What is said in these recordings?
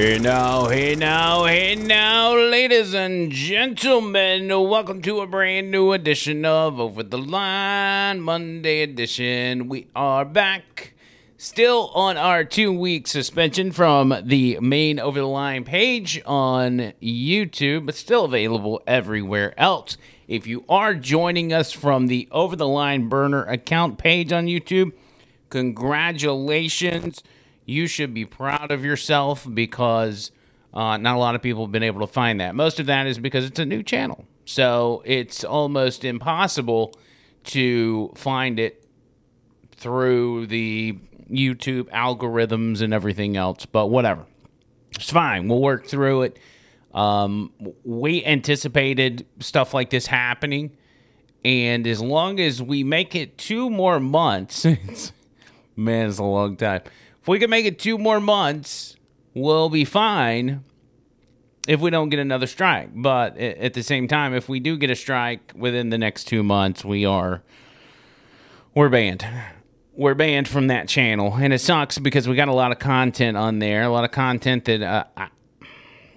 Hey now, hey now, hey now, ladies and gentlemen, welcome to a brand new edition of Over the Line Monday edition. We are back, still on our two week suspension from the main Over the Line page on YouTube, but still available everywhere else. If you are joining us from the Over the Line Burner account page on YouTube, congratulations you should be proud of yourself because uh, not a lot of people have been able to find that. Most of that is because it's a new channel. So it's almost impossible to find it through the YouTube algorithms and everything else. But whatever. It's fine. We'll work through it. Um, we anticipated stuff like this happening. And as long as we make it two more months, man, it's a long time if we can make it two more months, we'll be fine if we don't get another strike. But at the same time, if we do get a strike within the next two months, we are we're banned. We're banned from that channel, and it sucks because we got a lot of content on there, a lot of content that uh, I,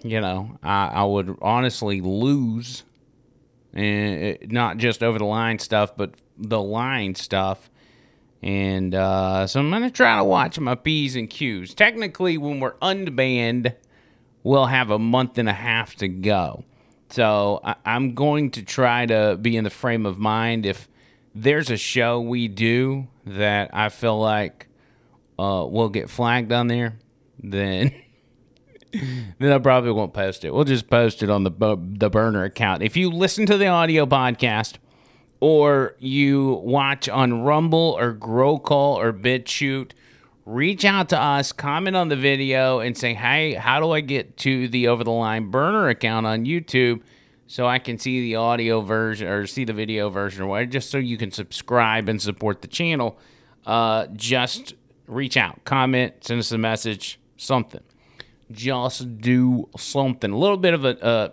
you know I, I would honestly lose, and not just over the line stuff, but the line stuff and uh, so I'm going to try to watch my P's and Q's. Technically, when we're unbanned, we'll have a month and a half to go. So I- I'm going to try to be in the frame of mind if there's a show we do that I feel like uh, will get flagged on there, then then I probably won't post it. We'll just post it on the the burner account. If you listen to the audio podcast or you watch on Rumble or Growcall or BitChute, reach out to us, comment on the video, and say, hey, how do I get to the Over the Line Burner account on YouTube so I can see the audio version or see the video version or whatever, just so you can subscribe and support the channel. Uh, just reach out, comment, send us a message, something. Just do something. A little bit of a, uh,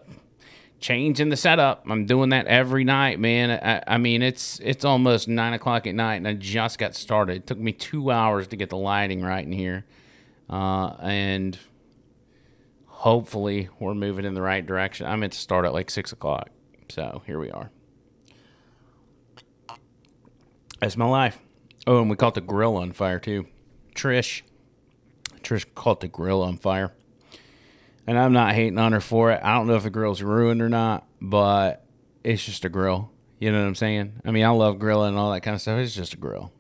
changing the setup. I'm doing that every night, man. I, I, mean, it's it's almost nine o'clock at night, and I just got started. It took me two hours to get the lighting right in here, uh, and hopefully we're moving in the right direction. I meant to start at like six o'clock, so here we are. That's my life. Oh, and we caught the grill on fire too. Trish, Trish caught the grill on fire and I'm not hating on her for it. I don't know if the grill's ruined or not, but it's just a grill. You know what I'm saying? I mean, I love grilling and all that kind of stuff. It's just a grill.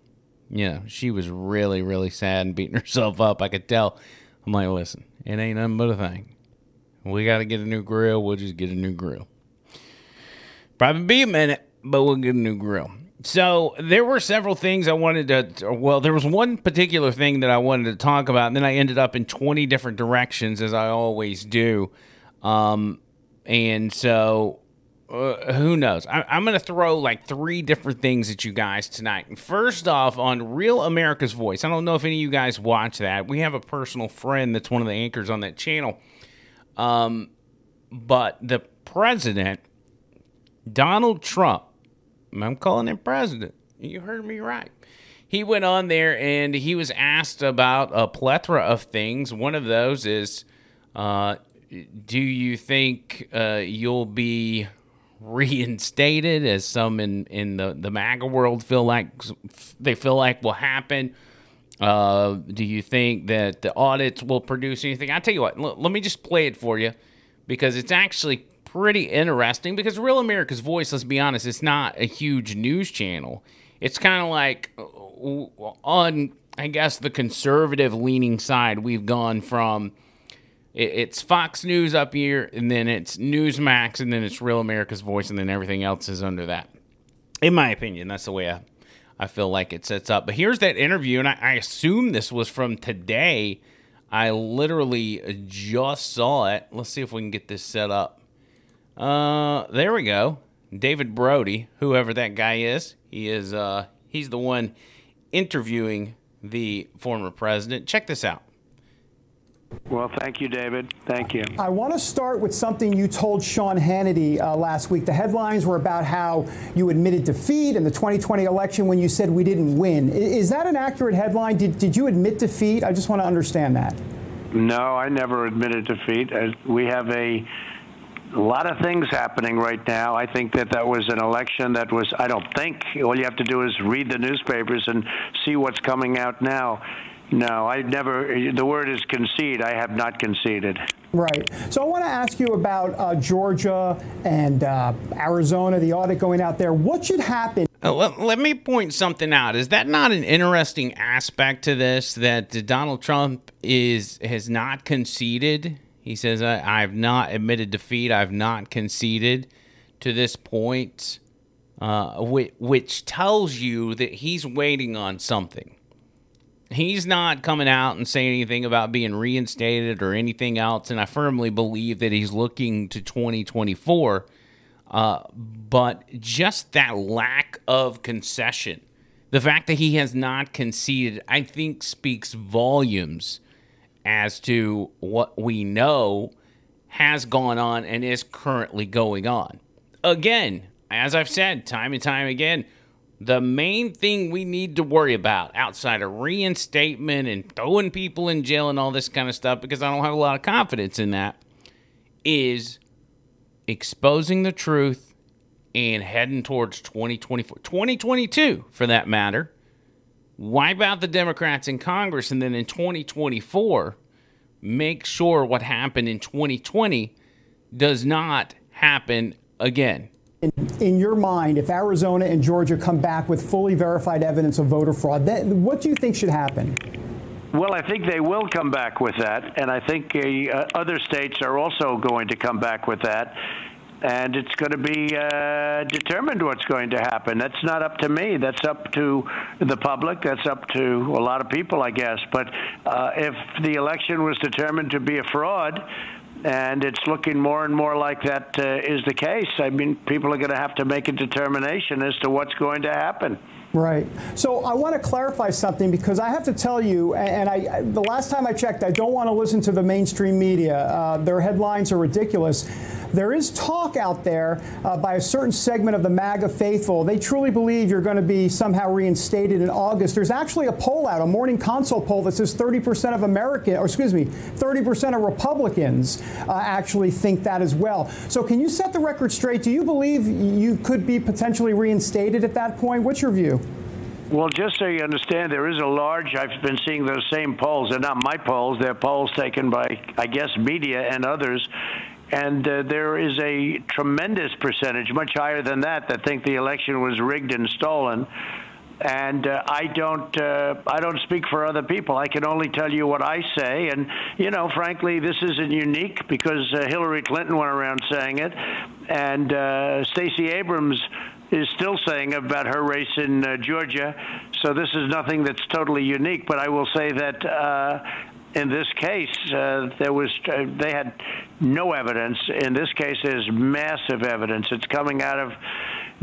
Know, she was really, really sad and beating herself up. I could tell. I'm like, listen, it ain't nothing but a thing. We got to get a new grill. We'll just get a new grill. Probably be a minute, but we'll get a new grill. So there were several things I wanted to. Well, there was one particular thing that I wanted to talk about, and then I ended up in twenty different directions, as I always do. Um, and so, uh, who knows? I, I'm going to throw like three different things at you guys tonight. First off, on Real America's Voice, I don't know if any of you guys watch that. We have a personal friend that's one of the anchors on that channel. Um, but the president, Donald Trump I'm calling him president. You heard me right. He went on there and he was asked about a plethora of things. One of those is uh, Do you think uh, you'll be reinstated, as some in, in the, the MAGA world feel like they feel like will happen? Uh, do you think that the audits will produce anything? I tell you what, l- let me just play it for you because it's actually pretty interesting because Real America's Voice, let's be honest, it's not a huge news channel. It's kind of like uh, on, I guess, the conservative leaning side, we've gone from it's Fox News up here, and then it's Newsmax, and then it's Real America's Voice, and then everything else is under that. In my opinion, that's the way I, I feel like it sets up. But here's that interview, and I, I assume this was from today. I literally just saw it. Let's see if we can get this set up. Uh, there we go. David Brody, whoever that guy is, he is uh he's the one interviewing the former president. Check this out. Well, thank you, David. Thank you. I want to start with something you told Sean Hannity uh, last week. The headlines were about how you admitted defeat in the 2020 election when you said we didn't win. Is that an accurate headline? Did, did you admit defeat? I just want to understand that. No, I never admitted defeat. Uh, we have a a lot of things happening right now. I think that that was an election that was, I don't think, all you have to do is read the newspapers and see what's coming out now. No, I never, the word is concede. I have not conceded. Right. So I want to ask you about uh, Georgia and uh, Arizona, the audit going out there. What should happen? Uh, let, let, me point something out. Is that not an interesting aspect to this that Donald Trump is has not conceded? He says, I, have not admitted defeat. I've not conceded to this point, uh, which, which tells you that he's waiting on something. He's not coming out and saying anything about being reinstated or anything else. And I firmly believe that he's looking to 2024. Uh, but just that lack of concession, the fact that he has not conceded, I think speaks volumes as to what we know has gone on and is currently going on. Again, as I've said time and time again, the main thing we need to worry about outside of reinstatement and throwing people in jail and all this kind of stuff, because I don't have a lot of confidence in that, is exposing the truth and heading towards 2024, 2022 for that matter wipe out the Democrats in Congress, and then in 2024, make sure what happened in 2020 does not happen again. In, in, your mind, if Arizona and Georgia come back with fully verified evidence of voter fraud, then what do you think should happen? Well, I think they will come back with that, and I think uh, other states are also going to come back with that and it's going to be uh, determined what's going to happen. That's not up to me. That's up to the public. That's up to a lot of people, I guess. But uh, if the election was determined to be a fraud, and it's looking more and more like that uh, is the case. I mean, people are going to have to make a determination as to what's going to happen. Right. So I want to clarify something because I have to tell you, and I, the last time I checked, I don't want to listen to the mainstream media. Uh, their headlines are ridiculous. There is talk out there uh, by a certain segment of the MAGA faithful. They truly believe you're going to be somehow reinstated in August. There's actually a poll out, a morning consult poll that says 30% of American, or excuse me, 30% of Republicans uh, actually think that as well. So can you set the record straight? Do you believe you could be potentially reinstated at that point? What's your view? Well, just so you understand, there is a large, I've been seeing those same polls. They're not my polls, they're polls taken by, I guess, media and others. And uh, there is a tremendous percentage, much higher than that, that think the election was rigged and stolen. And uh, I don't, uh, I don't speak for other people. I can only tell you what I say. And you know, frankly, this isn't unique because uh, Hillary Clinton went around saying it, and uh, Stacey Abrams is still saying about her race in uh, Georgia. So this is nothing that's totally unique. But I will say that in this case, uh, there was uh, they had no evidence. In this case, there's massive evidence. It's coming out of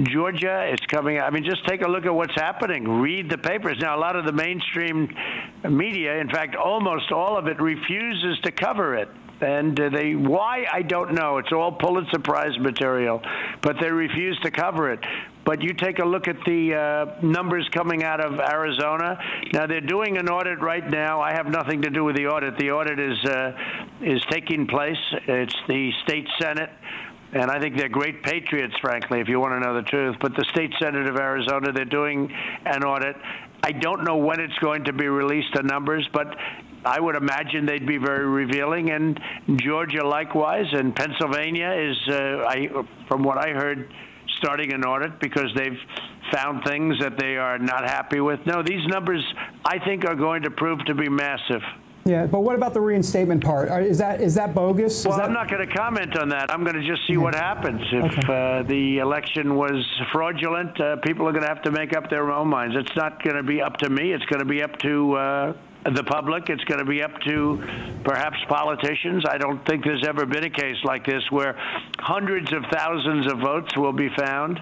Georgia. It's coming. I mean, just take a look at what's happening. Read the papers. Now, a lot of the mainstream media, in fact, almost all of it, refuses to cover it. And uh, they why I don't know. It's all Pulitzer Prize material, but they refuse to cover it. But you take a look at the uh, numbers coming out of Arizona. Now they're doing an audit right now. I have nothing to do with the audit. The audit is uh, is taking place. It's the state senate. And I think they're great patriots, frankly, if you want to know the truth. But the state senate of Arizona, they're doing an audit. I don't know when it's going to be released, the numbers, but I would imagine they'd be very revealing, and Georgia likewise, and Pennsylvania is, uh, I, from what I heard, starting an audit because they've found things that they are not happy with. No, these numbers, I think, are going to prove to be massive. Yeah, but what about the reinstatement part? Is that is that bogus? Well, that... I'm not going to comment on that. I'm going to just see yeah. what happens. If okay. uh, the election was fraudulent, uh, people are going to have to make up their own minds. It's not going to be up to me. It's going to be up to uh, the public. It's going to be up to perhaps politicians. I don't think there's ever been a case like this where hundreds of thousands of votes will be found.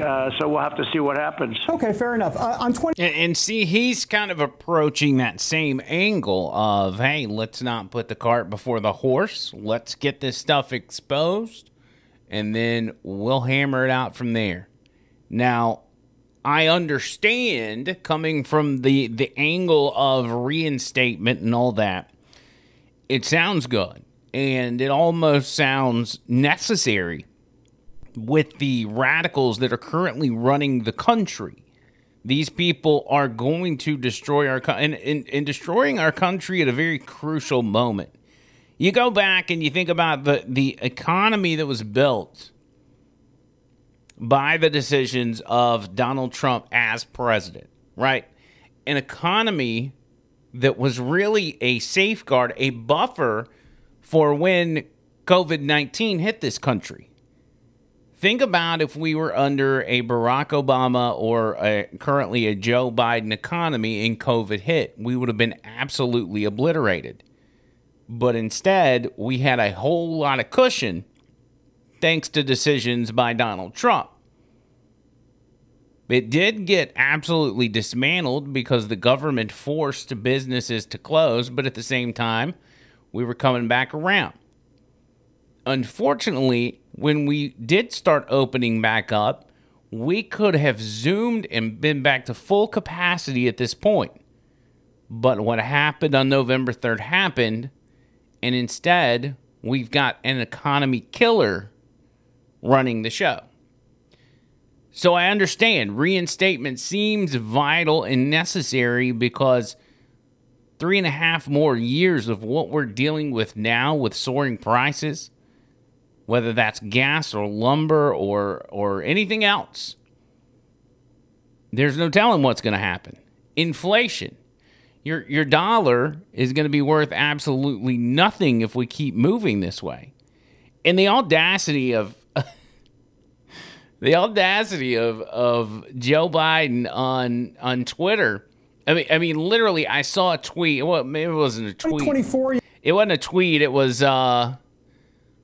Uh, so we'll have to see what happens. Okay, fair enough. Uh, on 20- and, and see, he's kind of approaching that same angle of, hey, let's not put the cart before the horse. Let's get this stuff exposed, and then we'll hammer it out from there. Now, I understand coming from the the angle of reinstatement and all that. it sounds good and it almost sounds necessary with the radicals that are currently running the country. These people are going to destroy our co- and, and, and destroying our country at a very crucial moment. You go back and you think about the, the economy that was built by the decisions of Donald Trump as president, right? An economy that was really a safeguard, a buffer for when COVID 19 hit this country. Think about if we were under a Barack Obama or a, currently a Joe Biden economy and COVID hit. We would have been absolutely obliterated. But instead, we had a whole lot of cushion thanks to decisions by Donald Trump. It did get absolutely dismantled because the government forced businesses to close, but at the same time, we were coming back around. Unfortunately, when we did start opening back up, we could have zoomed and been back to full capacity at this point. But what happened on November 3rd happened, and instead, we've got an economy killer running the show. So I understand reinstatement seems vital and necessary because three and a half more years of what we're dealing with now with soaring prices, whether that's gas or lumber or or anything else. There's no telling what's going to happen. Inflation. Your your dollar is going to be worth absolutely nothing if we keep moving this way. And the audacity of the audacity of of Joe Biden on on Twitter I mean, I mean, literally, I saw a tweet. Well, maybe it wasn't a tweet. 24. It wasn't a tweet. It was, uh,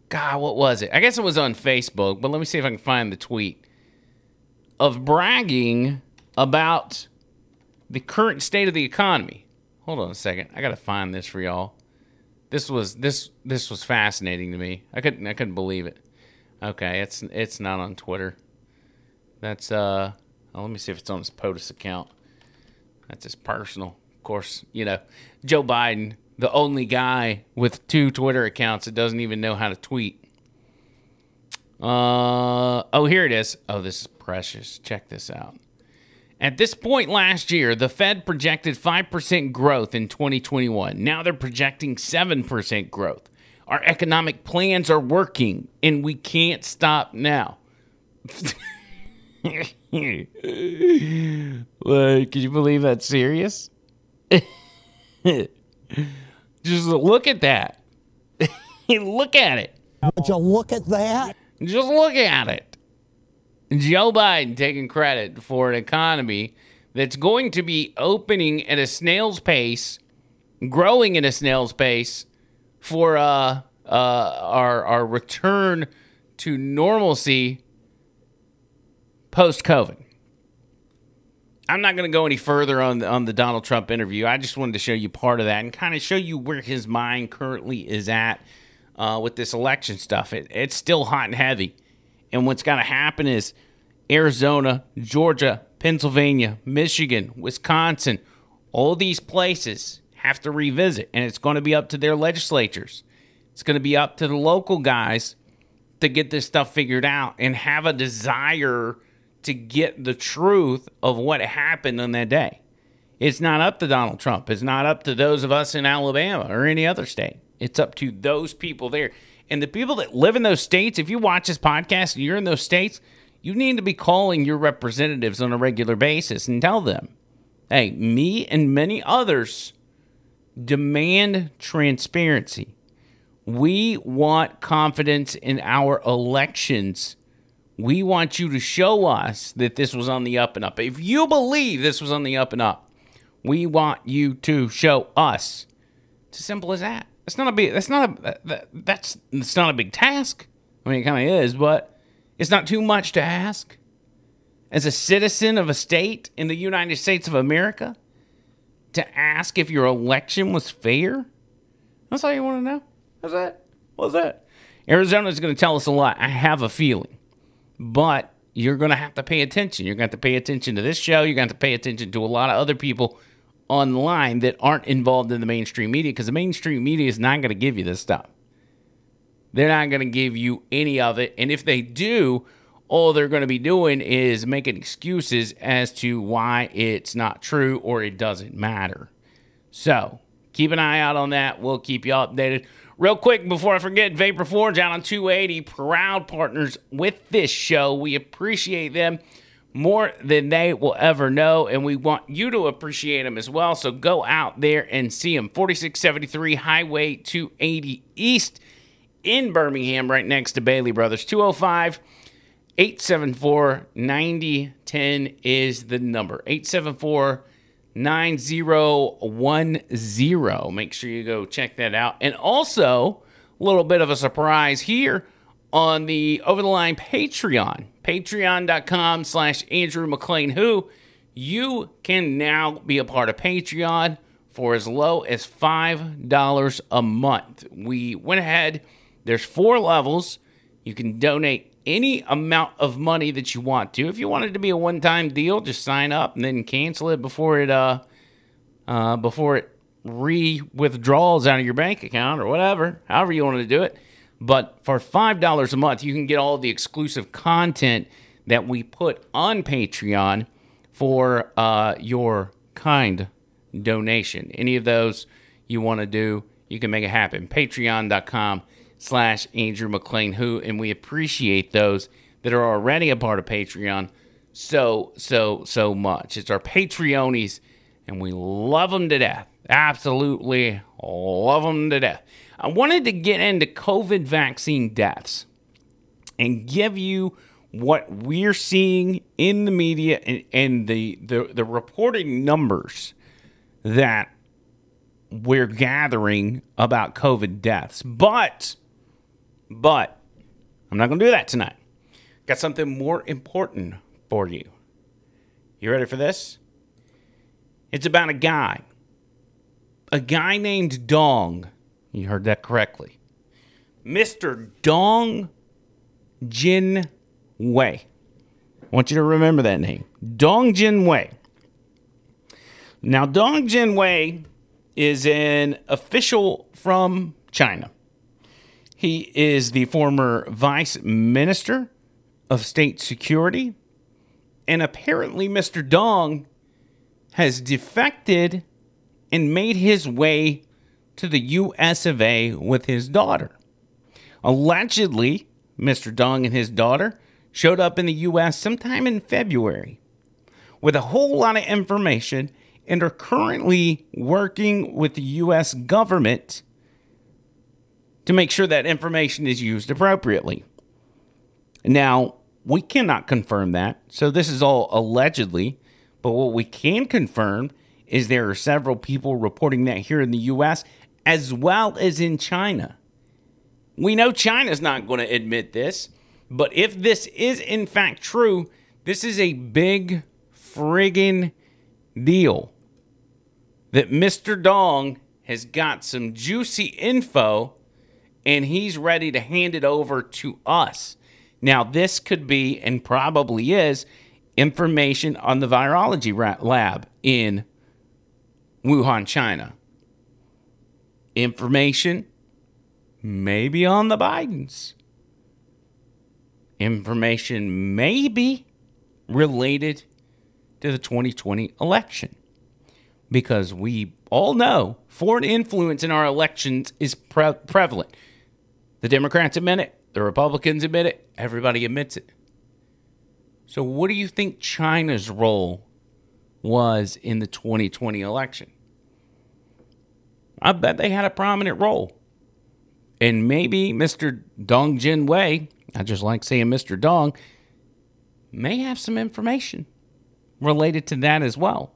God, what was it? I guess it was on Facebook, but let me see if I can find the tweet of bragging about the current state of the economy. Hold on a second. I got to find this for y'all. This was this this was fascinating to me. I couldn't I couldn't believe it. Okay, it's it's not on Twitter. That's uh. Oh, let me see if it's on his POTUS account. That's his personal. Of course, you know, Joe Biden, the only guy with two Twitter accounts that doesn't even know how to tweet. Uh, oh, here it is. Oh, this is precious. Check this out. At this point last year, the Fed projected 5% growth in 2021. Now they're projecting 7% growth. Our economic plans are working, and we can't stop now. like, can you believe that's serious? Just look at that. look at it. Would you look at that? Just look at it. Joe Biden taking credit for an economy that's going to be opening at a snail's pace, growing at a snail's pace for uh, uh, our our return to normalcy post COVID. I'm not going to go any further on the, on the Donald Trump interview. I just wanted to show you part of that and kind of show you where his mind currently is at uh, with this election stuff. It, it's still hot and heavy. And what's going to happen is Arizona, Georgia, Pennsylvania, Michigan, Wisconsin, all these places have to revisit. And it's going to be up to their legislatures. It's going to be up to the local guys to get this stuff figured out and have a desire to get the truth of what happened on that day. It's not up to Donald Trump. It's not up to those of us in Alabama or any other state. It's up to those people there. And the people that live in those states, if you watch this podcast and you're in those states, you need to be calling your representatives on a regular basis and tell them, hey, me and many others demand transparency. We want confidence in our elections we want you to show us that this was on the up and up. If you believe this was on the up and up, we want you to show us. It's as simple as that. That's not a big. That's not a. That, that's. It's not a big task. I mean, it kind of is, but it's not too much to ask. As a citizen of a state in the United States of America, to ask if your election was fair. That's all you want to know. That's it. What's that? Arizona's going to tell us a lot. I have a feeling but you're going to have to pay attention. You're going to have to pay attention to this show. You're going to have to pay attention to a lot of other people online that aren't involved in the mainstream media because the mainstream media is not going to give you this stuff. They're not going to give you any of it. And if they do, all they're going to be doing is making excuses as to why it's not true or it doesn't matter. So keep an eye out on that. We'll keep you updated. Real quick before I forget, Vapor Forge out on 280, proud partners with this show. We appreciate them more than they will ever know, and we want you to appreciate them as well. So go out there and see them. 4673 Highway 280 East in Birmingham, right next to Bailey Brothers. 205 874 9010 is the number. 874 9010. Make sure you go check that out. And also, a little bit of a surprise here on the Over the Line Patreon, patreon.com slash Andrew McLean, who you can now be a part of Patreon for as low as $5 a month. We went ahead, there's four levels. You can donate any amount of money that you want to. If you want it to be a one-time deal, just sign up and then cancel it before it uh, uh before it re-withdraws out of your bank account or whatever, however you want to do it. But for $5 a month, you can get all the exclusive content that we put on Patreon for uh, your kind donation. Any of those you want to do, you can make it happen. Patreon.com slash Andrew McLean Who, and we appreciate those that are already a part of Patreon so, so, so much. It's our Patreonies, and we love them to death. Absolutely love them to death. I wanted to get into COVID vaccine deaths and give you what we're seeing in the media and, and the, the, the reporting numbers that we're gathering about COVID deaths. But, but, I'm not going to do that tonight. Got something more important for you. You ready for this? It's about a guy. A guy named Dong you heard that correctly. Mr. Dong Jin Wei. I want you to remember that name. Dong Jingwei. Now, Dong Jingwei is an official from China. He is the former vice minister of state security. And apparently, Mr. Dong has defected and made his way to the US of A with his daughter. Allegedly, Mr. Dong and his daughter showed up in the US sometime in February with a whole lot of information and are currently working with the US government to make sure that information is used appropriately. Now, we cannot confirm that, so this is all allegedly, but what we can confirm is there are several people reporting that here in the US as well as in China. We know China's not going to admit this, but if this is in fact true, this is a big friggin' deal. That Mr. Dong has got some juicy info and he's ready to hand it over to us. Now, this could be and probably is information on the virology lab in Wuhan, China information maybe on the Bidens. Information maybe related to the 2020 election. Because we all know foreign influence in our elections is pre- prevalent. The Democrats admit it, the Republicans admit it, everybody admits it. So, what do you think China's role was in the 2020 election? I bet they had a prominent role. And maybe Mr. Dong Jingwei, I just like saying Mr. Dong, may have some information related to that as well.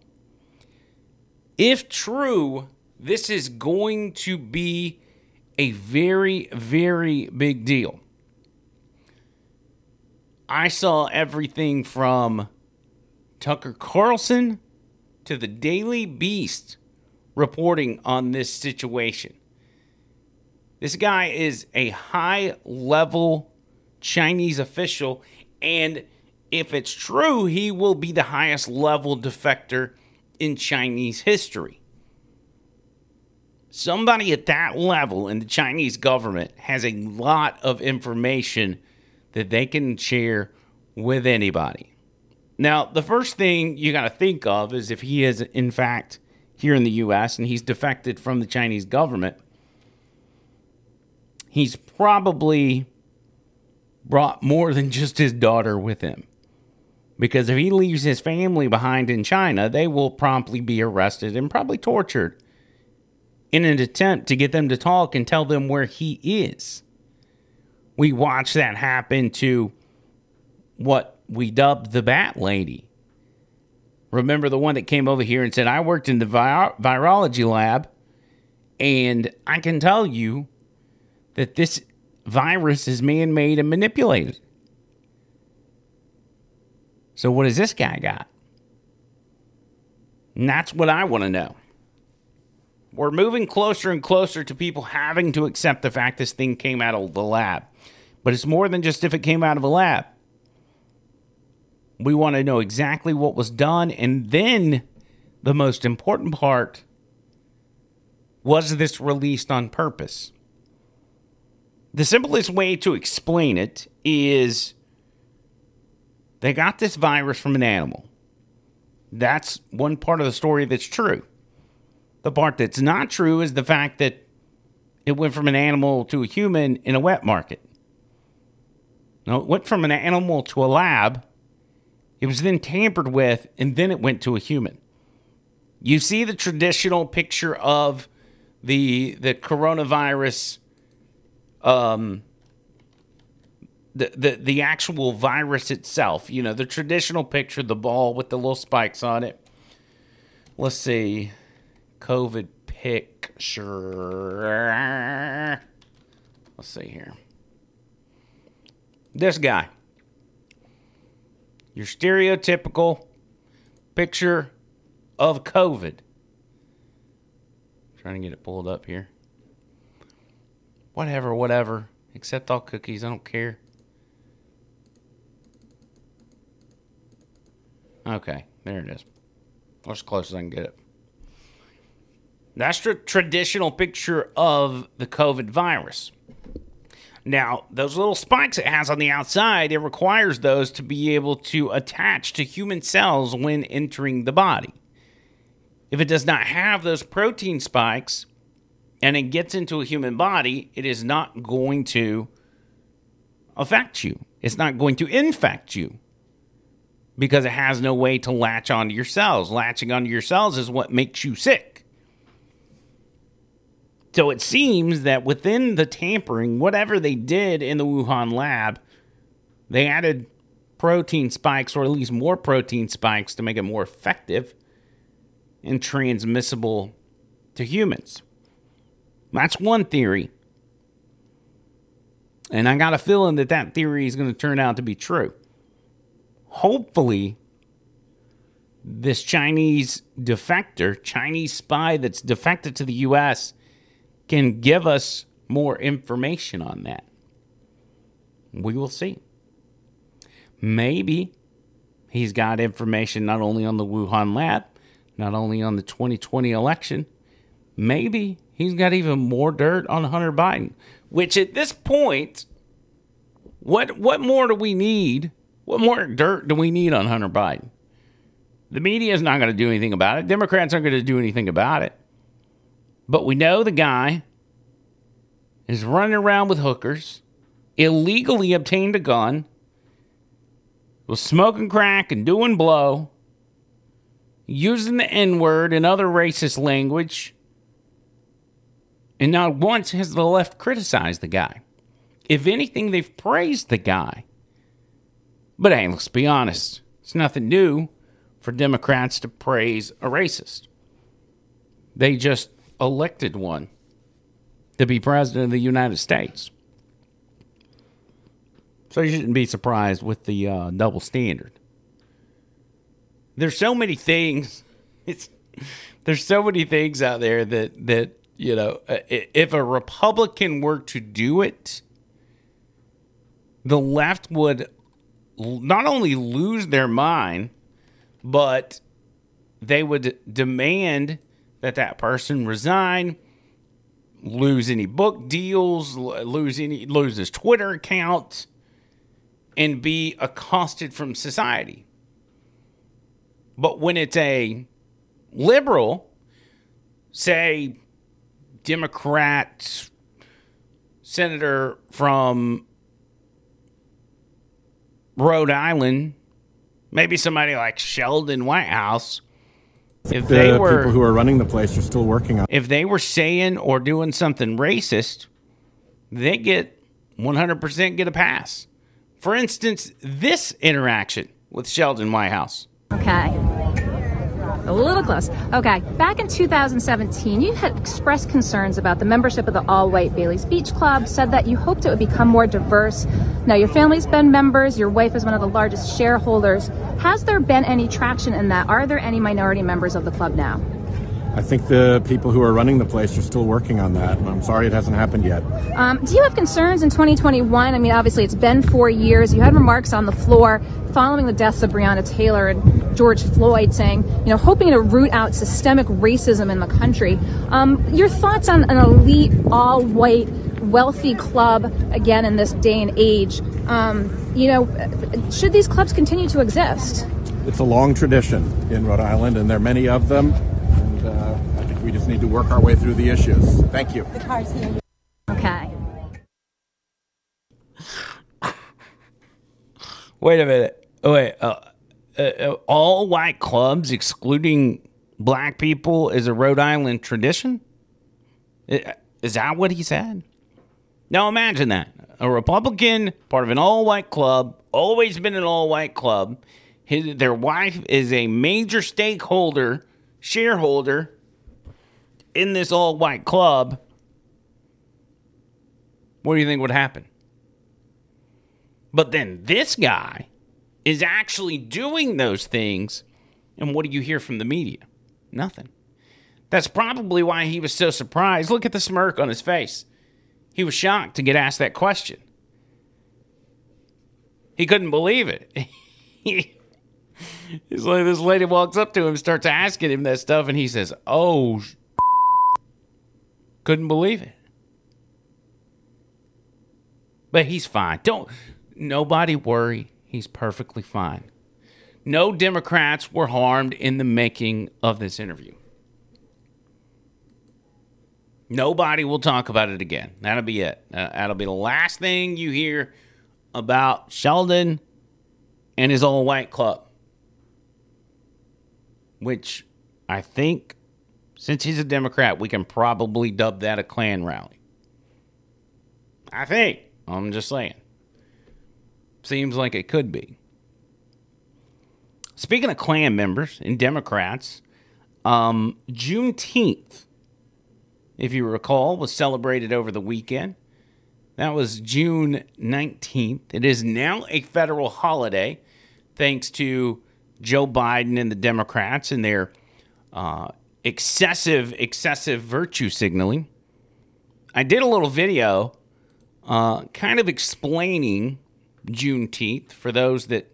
If true, this is going to be a very, very big deal. I saw everything from Tucker Carlson to the Daily Beast reporting on this situation. This guy is a high level Chinese official, and if it's true, he will be the highest level defector in Chinese history. Somebody at that level in the Chinese government has a lot of information that they can share with anybody. Now, the first thing you got to think of is if he is, in fact, here in the U.S. and he's defected from the Chinese government, he's probably brought more than just his daughter with him. Because if he leaves his family behind in China, they will promptly be arrested and probably tortured in an attempt to get them to talk and tell them where he is. We watched that happen to what we dubbed the Bat Lady. Remember the one that came over here and said, I worked in the vi- virology lab, and I can tell you that this virus is man made and manipulated. So, what has this guy got? And that's what I want to know. We're moving closer and closer to people having to accept the fact this thing came out of the lab. But it's more than just if it came out of a lab. We want to know exactly what was done. And then the most important part was this released on purpose? The simplest way to explain it is they got this virus from an animal. That's one part of the story that's true. The part that's not true is the fact that it went from an animal to a human in a wet market. No, it went from an animal to a lab. It was then tampered with, and then it went to a human. You see the traditional picture of the the coronavirus, um, the, the the actual virus itself. You know, the traditional picture, the ball with the little spikes on it. Let's see. COVID picture. Let's see here. This guy. Your stereotypical picture of COVID. Trying to get it pulled up here. Whatever, whatever. Accept all cookies. I don't care. Okay, there it is. That's as close as I can get it. That's the traditional picture of the COVID virus. Now, those little spikes it has on the outside, it requires those to be able to attach to human cells when entering the body. If it does not have those protein spikes and it gets into a human body, it is not going to affect you. It's not going to infect you because it has no way to latch onto your cells. Latching onto your cells is what makes you sick. So it seems that within the tampering, whatever they did in the Wuhan lab, they added protein spikes, or at least more protein spikes, to make it more effective and transmissible to humans. That's one theory. And I got a feeling that that theory is going to turn out to be true. Hopefully, this Chinese defector, Chinese spy that's defected to the U.S., can give us more information on that. We will see. Maybe he's got information not only on the Wuhan lab, not only on the 2020 election, maybe he's got even more dirt on Hunter Biden, which at this point, what what more do we need? What more dirt do we need on Hunter Biden? The media is not going to do anything about it. Democrats aren't going to do anything about it. But we know the guy is running around with hookers, illegally obtained a gun, was smoking crack and doing blow, using the N word and other racist language, and not once has the left criticized the guy. If anything, they've praised the guy. But hey, let's be honest, it's nothing new for Democrats to praise a racist. They just elected one to be president of the United States. So you shouldn't be surprised with the uh, double standard. There's so many things. It's there's so many things out there that that you know uh, if a Republican were to do it, the left would not only lose their mind, but they would demand that that person resign, lose any book deals, lose any lose his Twitter account, and be accosted from society. But when it's a liberal, say Democrat senator from Rhode Island, maybe somebody like Sheldon Whitehouse, if the they were people who are running the place are still working on. if they were saying or doing something racist, they get 100% get a pass. For instance, this interaction with Sheldon Whitehouse. Okay. A little close. Okay. Back in 2017, you had expressed concerns about the membership of the all white Bailey's Beach Club, said that you hoped it would become more diverse. Now, your family's been members, your wife is one of the largest shareholders. Has there been any traction in that? Are there any minority members of the club now? I think the people who are running the place are still working on that, and I'm sorry it hasn't happened yet. Um, do you have concerns in 2021? I mean, obviously, it's been four years. You had remarks on the floor following the deaths of Breonna Taylor and George Floyd saying, you know, hoping to root out systemic racism in the country. Um, your thoughts on an elite, all white, wealthy club, again, in this day and age? Um, you know, should these clubs continue to exist? It's a long tradition in Rhode Island, and there are many of them. And uh, I think we just need to work our way through the issues. Thank you. The car's here. Okay. Wait a minute. Oh, wait. Uh, uh, uh, all white clubs, excluding black people, is a Rhode Island tradition? Is that what he said? Now imagine that. A Republican, part of an all white club, always been an all white club. His, their wife is a major stakeholder, shareholder in this all white club. What do you think would happen? But then this guy is actually doing those things. And what do you hear from the media? Nothing. That's probably why he was so surprised. Look at the smirk on his face. He was shocked to get asked that question. He couldn't believe it. He's like, this lady walks up to him, starts asking him that stuff, and he says, Oh, couldn't believe it. But he's fine. Don't nobody worry. He's perfectly fine. No Democrats were harmed in the making of this interview. Nobody will talk about it again. That'll be it. Uh, that'll be the last thing you hear about Sheldon and his old white club. Which I think, since he's a Democrat, we can probably dub that a Klan rally. I think. I'm just saying. Seems like it could be. Speaking of Klan members and Democrats, um, Juneteenth, if you recall, was celebrated over the weekend. That was June 19th. It is now a federal holiday thanks to Joe Biden and the Democrats and their uh, excessive, excessive virtue signaling. I did a little video uh, kind of explaining Juneteenth for those that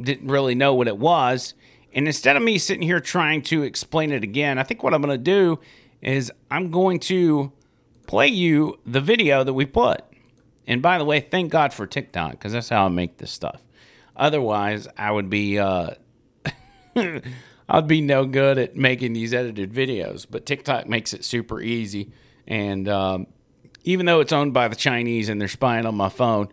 didn't really know what it was. And instead of me sitting here trying to explain it again, I think what I'm going to do is I'm going to play you the video that we put. And by the way, thank God for TikTok because that's how I make this stuff. Otherwise, I would be uh, I'd be no good at making these edited videos. But TikTok makes it super easy, and um, even though it's owned by the Chinese and they're spying on my phone,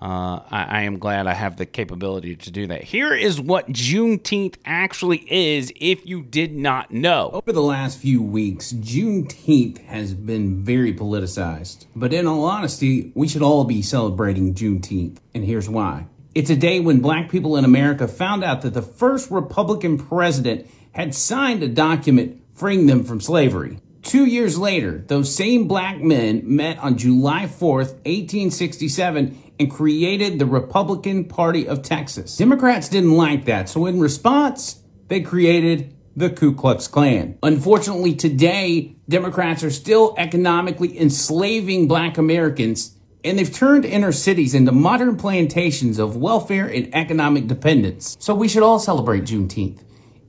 uh, I, I am glad I have the capability to do that. Here is what Juneteenth actually is, if you did not know. Over the last few weeks, Juneteenth has been very politicized. But in all honesty, we should all be celebrating Juneteenth. And here's why. It's a day when black people in America found out that the first Republican president had signed a document freeing them from slavery. Two years later, those same black men met on July 4th, 1867, and created the Republican Party of Texas. Democrats didn't like that, so in response, they created the Ku Klux Klan. Unfortunately, today, Democrats are still economically enslaving black Americans, and they've turned inner cities into modern plantations of welfare and economic dependence. So we should all celebrate Juneteenth.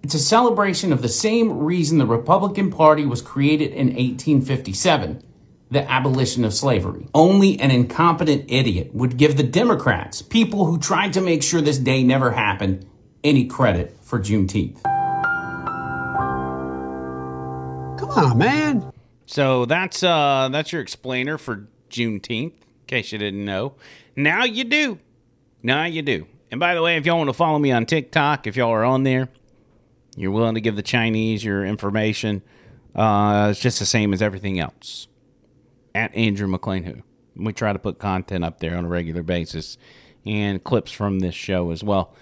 It's a celebration of the same reason the Republican Party was created in 1857 the abolition of slavery. Only an incompetent idiot would give the Democrats, people who tried to make sure this day never happened, any credit for Juneteenth. Come on, man. So that's uh that's your explainer for Juneteenth, in case you didn't know. Now you do. Now you do. And by the way, if y'all want to follow me on TikTok, if y'all are on there, you're willing to give the Chinese your information. Uh, it's just the same as everything else. At Andrew McLean Who. We try to put content up there on a regular basis and clips from this show as well.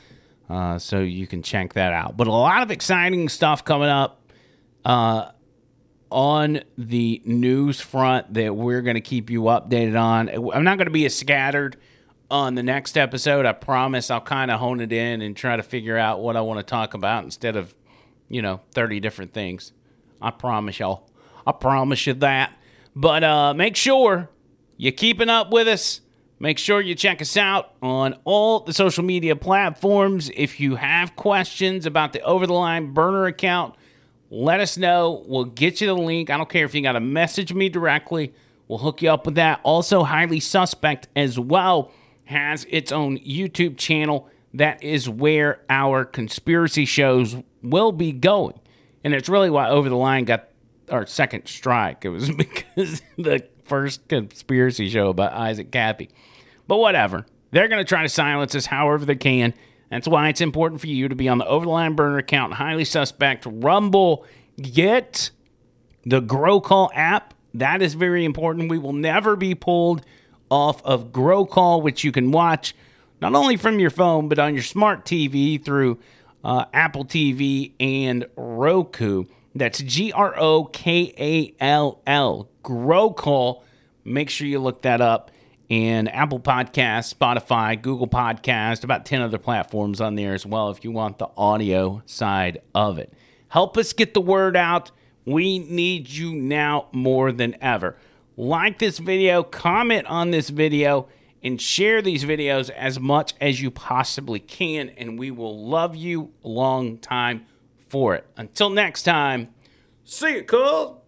Uh, so you can check that out. But a lot of exciting stuff coming up. Uh, on the news front that we're going to keep you updated on. I'm not going to be as scattered on the next episode. I promise I'll kind of hone it in and try to figure out what I want to talk about instead of, you know, 30 different things. I promise y'all. I promise you that. But uh, make sure you're keeping up with us. Make sure you check us out on all the social media platforms. If you have questions about the Over the Line burner account, let us know. We'll get you the link. I don't care if you got to message me directly. We'll hook you up with that. Also, Highly Suspect as well has its own YouTube channel. That is where our conspiracy shows will be going. And it's really why Over the Line got our second strike. It was because the first conspiracy show about Isaac Kappy. But whatever. They're going to try to silence us however they can. That's why it's important for you to be on the Over the Line Burner account, Highly Suspect, Rumble. Get the Grokall app. That is very important. We will never be pulled off of Grokall, which you can watch not only from your phone, but on your smart TV through uh, Apple TV and Roku. That's G R O K A L L. Grokall. Make sure you look that up in Apple Podcast, Spotify, Google Podcast, about 10 other platforms on there as well if you want the audio side of it. Help us get the word out. We need you now more than ever. Like this video, comment on this video, and share these videos as much as you possibly can, and we will love you a long time for it. Until next time, see you, cool.